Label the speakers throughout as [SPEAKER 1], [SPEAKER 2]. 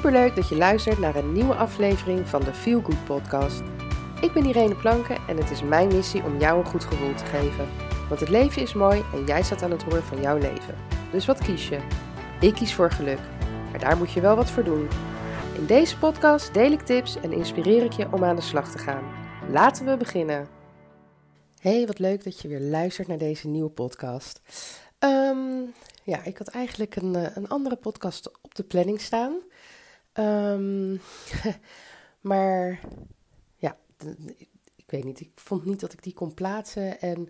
[SPEAKER 1] Superleuk dat je luistert naar een nieuwe aflevering van de Feel Good podcast. Ik ben Irene Planken en het is mijn missie om jou een goed gevoel te geven. Want het leven is mooi en jij staat aan het roer van jouw leven. Dus wat kies je? Ik kies voor geluk. Maar daar moet je wel wat voor doen. In deze podcast deel ik tips en inspireer ik je om aan de slag te gaan. Laten we beginnen. Hey, wat leuk dat je weer luistert naar deze nieuwe podcast. Ehm, ja, ik had eigenlijk een, eh, een andere podcast op de planning staan. Ehm, maar ja, ik weet niet. Ik vond niet dat ik die kon plaatsen. En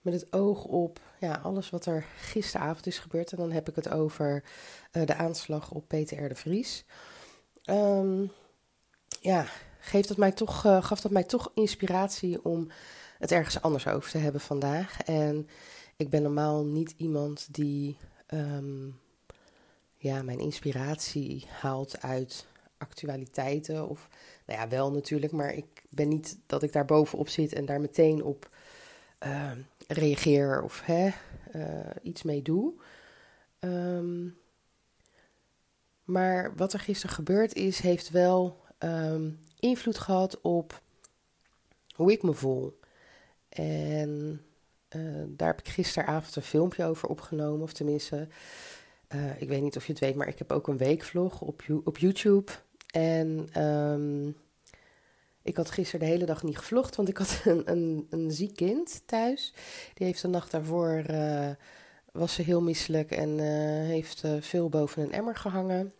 [SPEAKER 1] met het oog op ja, alles wat er gisteravond is gebeurd. En dan heb ik het over uh, de aanslag op Peter R. de Vries. Um, ja, geeft dat mij toch, uh, gaf dat mij toch inspiratie om het ergens anders over te hebben vandaag. En ik ben normaal niet iemand die um, ja, mijn inspiratie haalt uit actualiteiten. Of, nou ja, wel natuurlijk, maar ik ben niet dat ik daar bovenop zit en daar meteen op uh, reageer of hè, uh, iets mee doe. Um, maar wat er gisteren gebeurd is, heeft wel um, invloed gehad op hoe ik me voel. En uh, daar heb ik gisteravond een filmpje over opgenomen, of tenminste, uh, ik weet niet of je het weet, maar ik heb ook een weekvlog op, op YouTube. En um, ik had gisteren de hele dag niet gevlogd, want ik had een, een, een ziek kind thuis. Die heeft de nacht daarvoor, uh, was ze heel misselijk en heeft veel boven een emmer gehangen.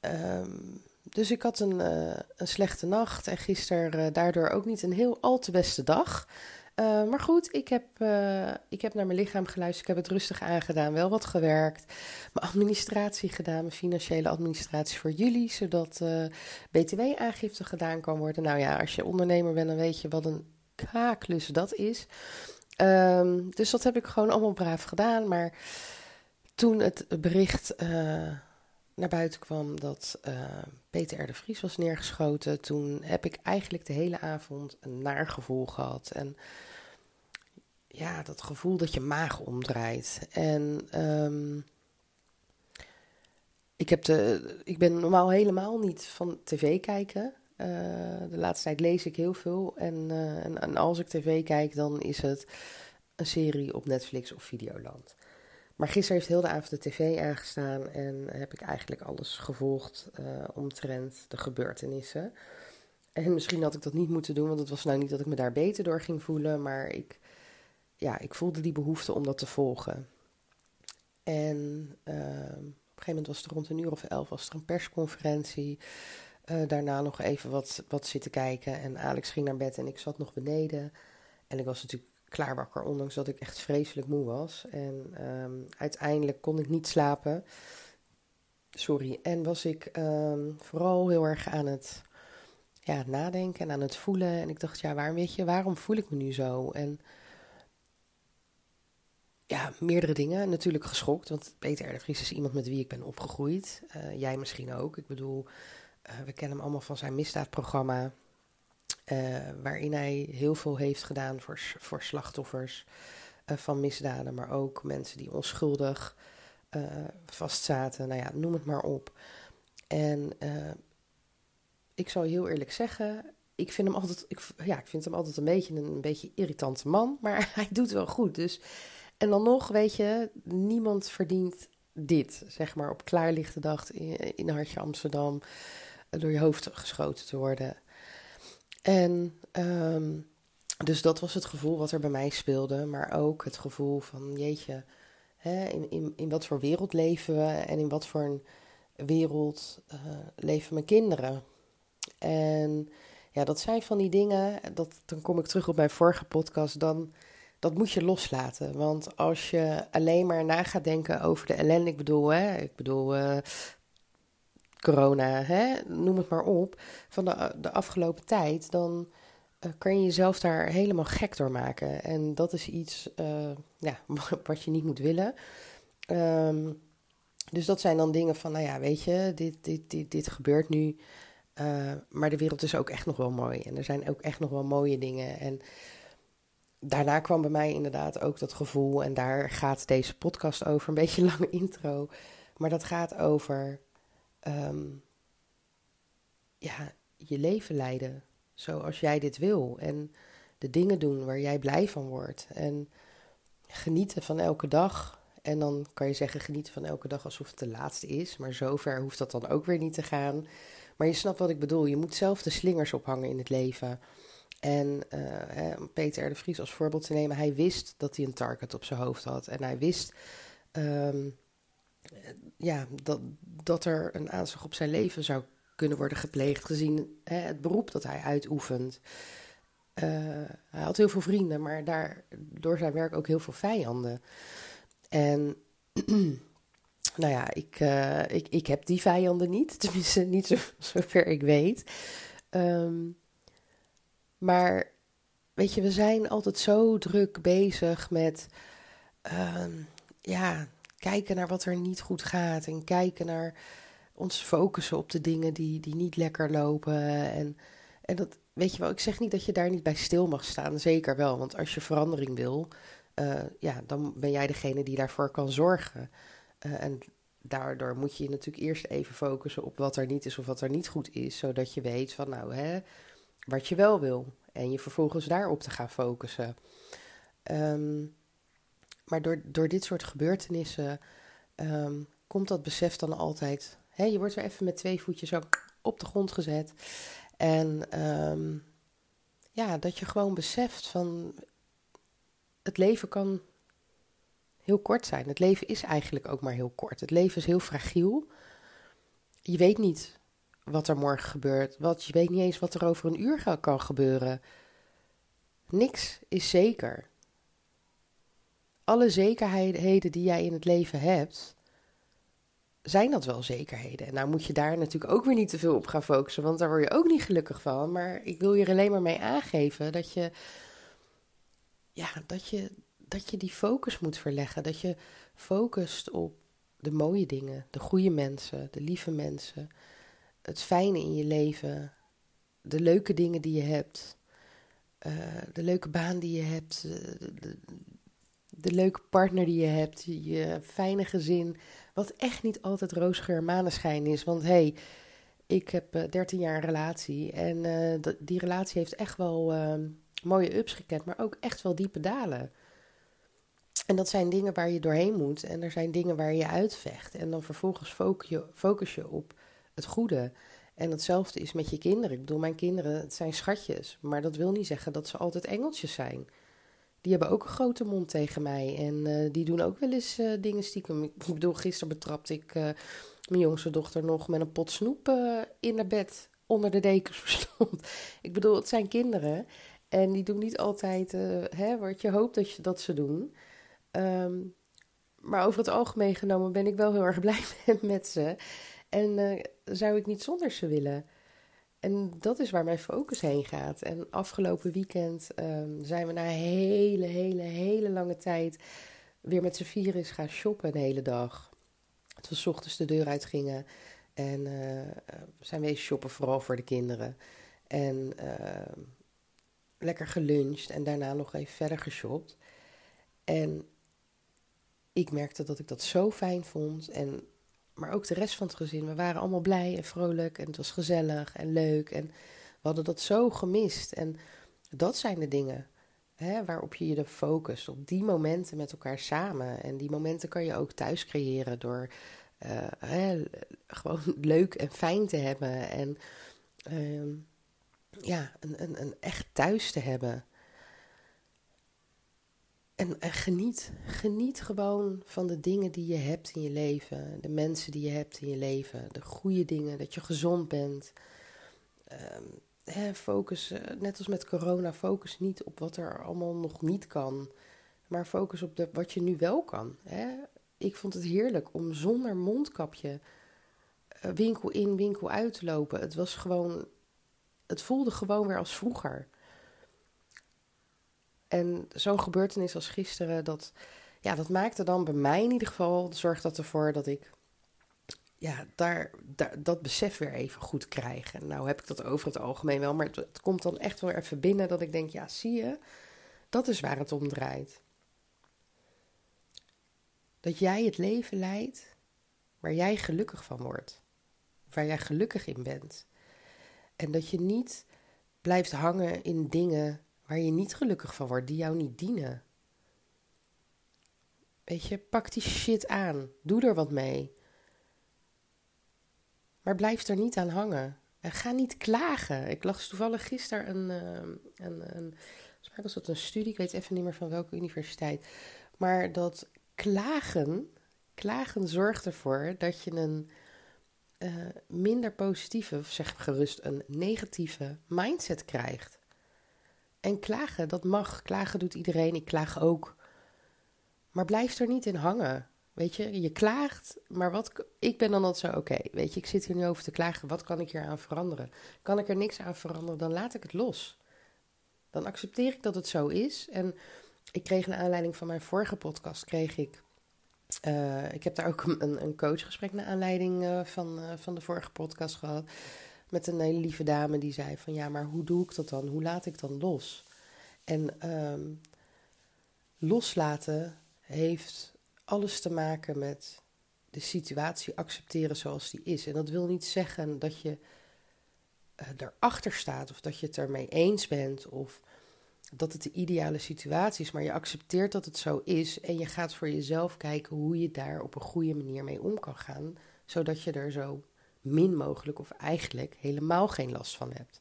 [SPEAKER 1] Um, dus ik had een, een slechte nacht en gisteren daardoor ook niet een heel al te beste dag. Uh, maar goed, ik heb, ik heb naar mijn lichaam geluisterd. Ik heb het rustig aangedaan, wel wat gewerkt. Mijn administratie gedaan, mijn financiële administratie voor jullie. Zodat BTW-aangifte gedaan kan worden. Nou ja, als je ondernemer bent, dan weet je wat een kaaklus dat is. Um, dus dat heb ik gewoon allemaal braaf gedaan. Maar toen het bericht naar buiten kwam dat uh, Peter R. de Vries was neergeschoten, toen heb ik eigenlijk de hele avond een naar gevoel gehad. En ja, dat gevoel dat je maag omdraait. En um, ik, heb de, ik ben normaal helemaal niet van tv kijken. Uh, de laatste tijd lees ik heel veel. En, uh, en, en als ik tv kijk, dan is het een serie op Netflix of Videoland. Maar gisteren heeft heel de avond de tv aangestaan en heb ik eigenlijk alles gevolgd uh, omtrent de gebeurtenissen. En misschien had ik dat niet moeten doen, want het was nou niet dat ik me daar beter door ging voelen, maar ik, ja, ik voelde die behoefte om dat te volgen. En uh, op een gegeven moment was het rond een uur of elf was er een persconferentie. Uh, daarna nog even wat, wat zitten kijken en Alex ging naar bed en ik zat nog beneden. En ik was natuurlijk klaar wakker, ondanks dat ik echt vreselijk moe was. En um, uiteindelijk kon ik niet slapen. Sorry. En was ik um, vooral heel erg aan het ja, nadenken en aan het voelen. En ik dacht, ja, waarom weet je, waarom voel ik me nu zo? En ja, meerdere dingen. Natuurlijk geschokt, want Peter R. is iemand met wie ik ben opgegroeid. Uh, jij misschien ook. Ik bedoel, uh, we kennen hem allemaal van zijn misdaadprogramma. Uh, waarin hij heel veel heeft gedaan voor, voor slachtoffers uh, van misdaden, maar ook mensen die onschuldig uh, vastzaten. Nou ja, noem het maar op. En ik zal heel eerlijk zeggen, ik vind hem altijd, ik, ja, ik vind hem altijd een beetje een, een beetje irritante man, maar hij doet wel goed. Dus, en dan nog, weet je, niemand verdient dit, zeg maar, op klaarlichte dag in, in Hartje Amsterdam door je hoofd geschoten te worden. En um, dus dat was het gevoel wat er bij mij speelde, maar ook het gevoel van jeetje, hè, in, in, in wat voor wereld leven we en in wat voor een wereld uh, leven mijn kinderen. En ja, dat zijn van die dingen, dat, dan kom ik terug op mijn vorige podcast, dan, dat moet je loslaten. Want als je alleen maar na gaat denken over de ellende, ik bedoel, hè, ik bedoel, uh, corona, hè, noem het maar op, van de, de afgelopen tijd, dan uh, kan je jezelf daar helemaal gek door maken. En dat is iets uh, ja, wat je niet moet willen. Um, dus dat zijn dan dingen van, nou ja, weet je, dit, dit, dit, dit gebeurt nu. Maar de wereld is ook echt nog wel mooi. En er zijn ook echt nog wel mooie dingen. En daarna kwam bij mij inderdaad ook dat gevoel. En daar gaat deze podcast over. Een beetje een lange intro. Maar dat gaat over ehm, ja, je leven leiden zoals jij dit wil. En de dingen doen waar jij blij van wordt. En genieten van elke dag. En dan kan je zeggen genieten van elke dag alsof het de laatste is. Maar zover hoeft dat dan ook weer niet te gaan. Maar je snapt wat ik bedoel. Je moet zelf de slingers ophangen in het leven. En uh, Peter de Vries als voorbeeld te nemen. Hij wist dat hij een target op zijn hoofd had. En hij wist ehm, ja, dat, dat er een aanslag op zijn leven zou kunnen worden gepleegd. Gezien hè, het beroep dat hij uitoefent. Uh, hij had heel veel vrienden, maar daar, door zijn werk ook heel veel vijanden. En nou ja, ik, uh, ik, ik heb die vijanden niet. Tenminste, niet zo, zover ik weet. Um, maar weet je, we zijn altijd zo druk bezig met um, ja, kijken naar wat er niet goed gaat. En kijken naar ons focussen op de dingen die, die niet lekker lopen. En, en dat, weet je wel, ik zeg niet dat je daar niet bij stil mag staan. Zeker wel, want als je verandering wil, uh, ja, dan ben jij degene die daarvoor kan zorgen. Uh, en daardoor moet je je natuurlijk eerst even focussen op wat er niet is of wat er niet goed is. Zodat je weet van, nou, hè, wat je wel wil. En je vervolgens daarop te gaan focussen. Um, maar door, door dit soort gebeurtenissen um, komt dat besef dan altijd. Hè, je wordt er even met twee voetjes zo op de grond gezet. En um, ja, dat je gewoon beseft van het leven kan heel kort zijn. Het leven is eigenlijk ook maar heel kort. Het leven is heel fragiel. Je weet niet wat er morgen gebeurt. Wat, je weet niet eens wat er over een uur kan gebeuren. Niks is zeker. Alle zekerheden die jij in het leven hebt, zijn dat wel zekerheden. En nou moet je daar natuurlijk ook weer niet te veel op gaan focussen, want daar word je ook niet gelukkig van. Maar ik wil je er alleen maar mee aangeven dat je, ja, dat je, dat je die focus moet verleggen. Dat je focust op de mooie dingen, de goede mensen, de lieve mensen het fijne in je leven, de leuke dingen die je hebt, uh, de leuke baan die je hebt, de, de, leuke partner die je hebt, je fijne gezin, wat echt niet altijd roosgeur maneschijn is. Want hey, ik heb uh, 13 jaar een relatie en die relatie heeft echt wel ehm, mooie ups gekend, maar ook echt wel diepe dalen. En dat zijn dingen waar je doorheen moet en er zijn dingen waar je uitvecht. En dan vervolgens focus je, focus je op het goede. En hetzelfde is met je kinderen. Ik bedoel, mijn kinderen, het zijn schatjes. Maar dat wil niet zeggen dat ze altijd engeltjes zijn. Die hebben ook een grote mond tegen mij. En uh, die doen ook wel eens uh, dingen stiekem. Ik bedoel, gisteren betrapte ik uh, mijn jongste dochter nog met een pot snoep in haar bed onder de dekens ik bedoel, het zijn kinderen. En die doen niet altijd hè, wat je hoopt dat, je, dat ze doen. Um, maar over het algemeen genomen ben ik wel heel erg blij met ze. En zou ik niet zonder ze willen? En dat is waar mijn focus heen gaat. En afgelopen weekend um, zijn we na hele, hele, hele lange tijd weer met z'n vieren eens gaan shoppen een hele dag. Dat we s ochtends de deur uit gingen en uh, zijn we eens shoppen, vooral voor de kinderen. En uh, lekker geluncht en daarna nog even verder geshopt. En ik merkte dat ik dat zo fijn vond. En maar ook de rest van het gezin. We waren allemaal blij en vrolijk en het was gezellig en leuk. En we hadden dat zo gemist. En dat zijn de dingen hè, waarop je je focust. Op die momenten met elkaar samen. En die momenten kan je ook thuis creëren door uh, hè, gewoon leuk en fijn te hebben. En uh, ja, een, een, een echt thuis te hebben. En, geniet. Geniet gewoon van de dingen die je hebt in je leven. De mensen die je hebt in je leven. De goede dingen. Dat je gezond bent. Um, focus, eh, net als met corona, focus niet op wat er allemaal nog niet kan. Maar focus op wat je nu wel kan. Hè? Ik vond het heerlijk om zonder mondkapje uh, winkel in, winkel uit te lopen. Het was gewoon. Het voelde gewoon weer als vroeger. En zo'n gebeurtenis als gisteren, dat, ja, dat maakte dan bij mij in ieder geval, zorgt dat ervoor dat ik ja, daar, daar, dat besef weer even goed krijg. En nou heb ik dat over het algemeen wel, maar het, het komt dan echt wel even binnen dat ik denk, ja, zie je, dat is waar het om draait. Dat jij het leven leidt waar jij gelukkig van wordt. waar jij gelukkig in bent. En dat je niet blijft hangen in dingen waar je niet gelukkig van wordt, die jou niet dienen. Weet je, pak die shit aan. Doe er wat mee. Maar blijf er niet aan hangen. En ga niet klagen. Ik las toevallig gisteren een, uh, een, een, was dat een studie, ik weet even niet meer van welke universiteit. Maar dat klagen, klagen zorgt ervoor dat je een uh, minder positieve, of zeg gerust een negatieve mindset krijgt. En klagen, dat mag. Klagen doet iedereen. Ik klaag ook. Maar blijf er niet in hangen. Weet je, je klaagt, maar wat, ik ben dan altijd zo, oké, weet je, ik zit hier nu over te klagen, wat kan ik hier aan veranderen? Kan ik er niks aan veranderen, dan laat ik het los. Dan accepteer ik dat het zo is. En ik kreeg naar aanleiding van mijn vorige podcast, kreeg ik, uh, ik heb daar ook een, een coachgesprek naar aanleiding uh, van, uh, van de vorige podcast gehad, met een hele lieve dame die zei van, ja, maar hoe doe ik dat dan? Hoe laat ik dan los? En um, loslaten heeft alles te maken met de situatie accepteren zoals die is. En dat wil niet zeggen dat je uh, erachter staat of dat je het ermee eens bent of dat het de ideale situatie is, maar je accepteert dat het zo is en je gaat voor jezelf kijken hoe je daar op een goede manier mee om kan gaan, zodat je er zo min mogelijk of eigenlijk helemaal geen last van hebt.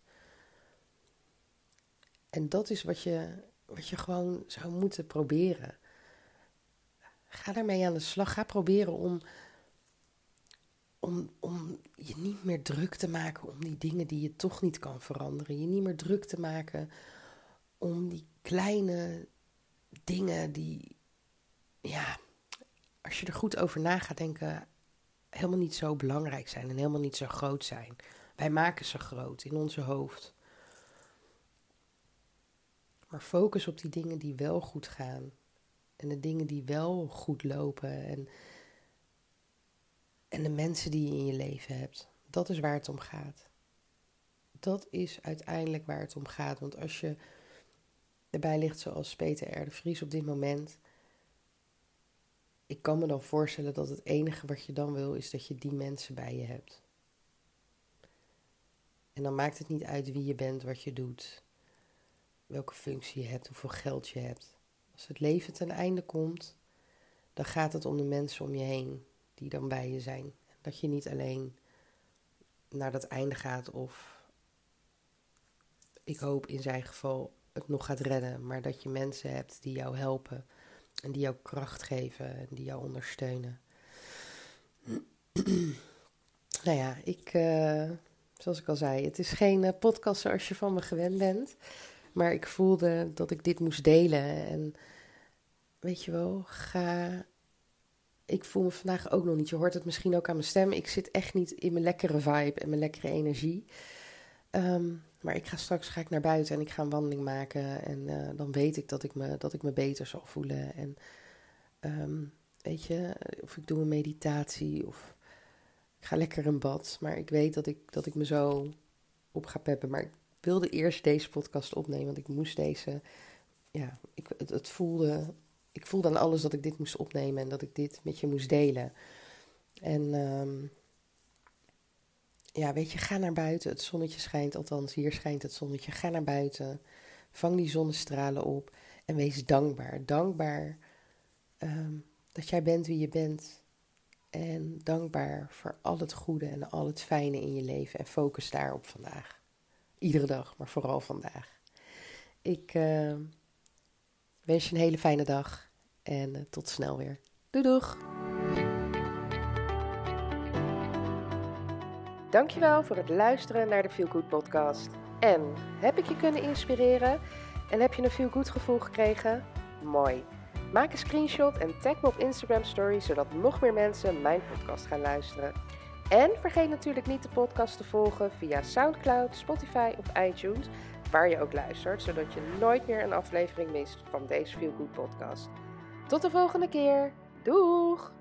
[SPEAKER 1] En dat is wat je, wat je gewoon zou moeten proberen. Ga daarmee aan de slag. Ga proberen om, om, om je niet meer druk te maken om die dingen die je toch niet kan veranderen. Je niet meer druk te maken om die kleine dingen die, ja, als je er goed over na gaat denken, helemaal niet zo belangrijk zijn en helemaal niet zo groot zijn. Wij maken ze groot in onze hoofd. Maar focus op die dingen die wel goed gaan. En de dingen die wel goed lopen. En, en de mensen die je in je leven hebt. Dat is waar het om gaat. Dat is uiteindelijk waar het om gaat. Want als je erbij ligt zoals Peter R. de Vries op dit moment. Ik kan me dan voorstellen dat het enige wat je dan wil is dat je die mensen bij je hebt. En dan maakt het niet uit wie je bent, wat je doet, welke functie je hebt, hoeveel geld je hebt. Als het leven ten einde komt, dan gaat het om de mensen om je heen die dan bij je zijn. Dat je niet alleen naar dat einde gaat of ik hoop in zijn geval het nog gaat redden, maar dat je mensen hebt die jou helpen en die jou kracht geven en die jou ondersteunen. nou ja, ik, uh, zoals ik al zei, het is geen uh, podcast zoals je van me gewend bent. Maar ik voelde dat ik dit moest delen. En weet je wel, ga. Ik voel me vandaag ook nog niet. Je hoort het misschien ook aan mijn stem. Ik zit echt niet in mijn lekkere vibe en mijn lekkere energie. Um, maar ik ga straks ga ik naar buiten en ik ga een wandeling maken. En uh, dan weet ik dat ik me, dat ik me beter zal voelen. En um, weet je, of ik doe een meditatie of ik ga lekker in bad. Maar ik weet dat ik, dat ik me zo op ga peppen. Maar ik wilde eerst deze podcast opnemen, want ik moest deze. Ja, ik, het, voelde. Ik voelde aan alles dat ik dit moest opnemen en dat ik dit met je moest delen. En um, ja, weet je, ga naar buiten. Het zonnetje schijnt, althans hier schijnt het zonnetje. Ga naar buiten. Vang die zonnestralen op en wees dankbaar. Dankbaar um, dat jij bent wie je bent. En dankbaar voor al het goede en al het fijne in je leven. En focus daarop vandaag. Iedere dag, maar vooral vandaag. Ik uh, wens je een hele fijne dag en uh, tot snel weer. Doei! Dankjewel voor het luisteren naar de Feel Good podcast. En heb ik je kunnen inspireren? En heb je een Feel Good gevoel gekregen? Mooi. Maak een screenshot en tag me op Instagram Story, zodat nog meer mensen mijn podcast gaan luisteren. En vergeet natuurlijk niet de podcast te volgen via SoundCloud, Spotify of iTunes, waar je ook luistert, zodat je nooit meer een aflevering mist van deze Feel Good podcast. Tot de volgende keer. Doeg!